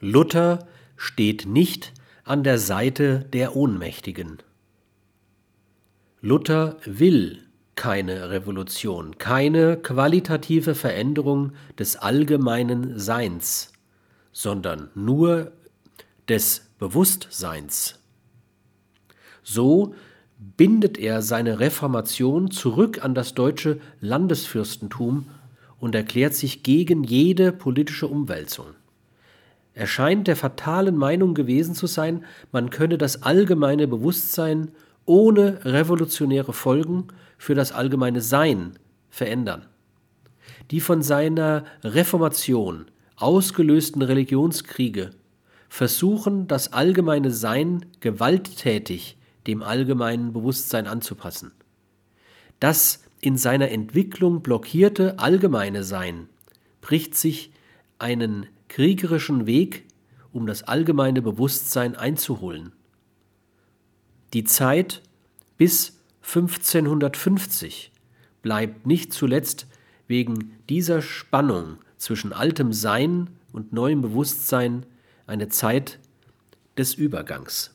Luther steht nicht an der Seite der Ohnmächtigen. Luther will keine Revolution, keine qualitative Veränderung des allgemeinen Seins, sondern nur des Bewusstseins. So bindet er seine Reformation zurück an das deutsche Landesfürstentum und erklärt sich gegen jede politische Umwälzung. Er scheint der fatalen Meinung gewesen zu sein, man könne das allgemeine Bewusstsein ohne revolutionäre Folgen für das allgemeine Sein verändern. Die von seiner Reformation ausgelösten Religionskriege versuchen, das allgemeine Sein gewalttätig dem allgemeinen Bewusstsein anzupassen. Das in seiner Entwicklung blockierte allgemeine Sein bricht sich einen kriegerischen Weg, um das allgemeine Bewusstsein einzuholen. Die Zeit bis 1550 bleibt nicht zuletzt wegen dieser Spannung zwischen altem Sein und neuem Bewusstsein eine Zeit des Übergangs.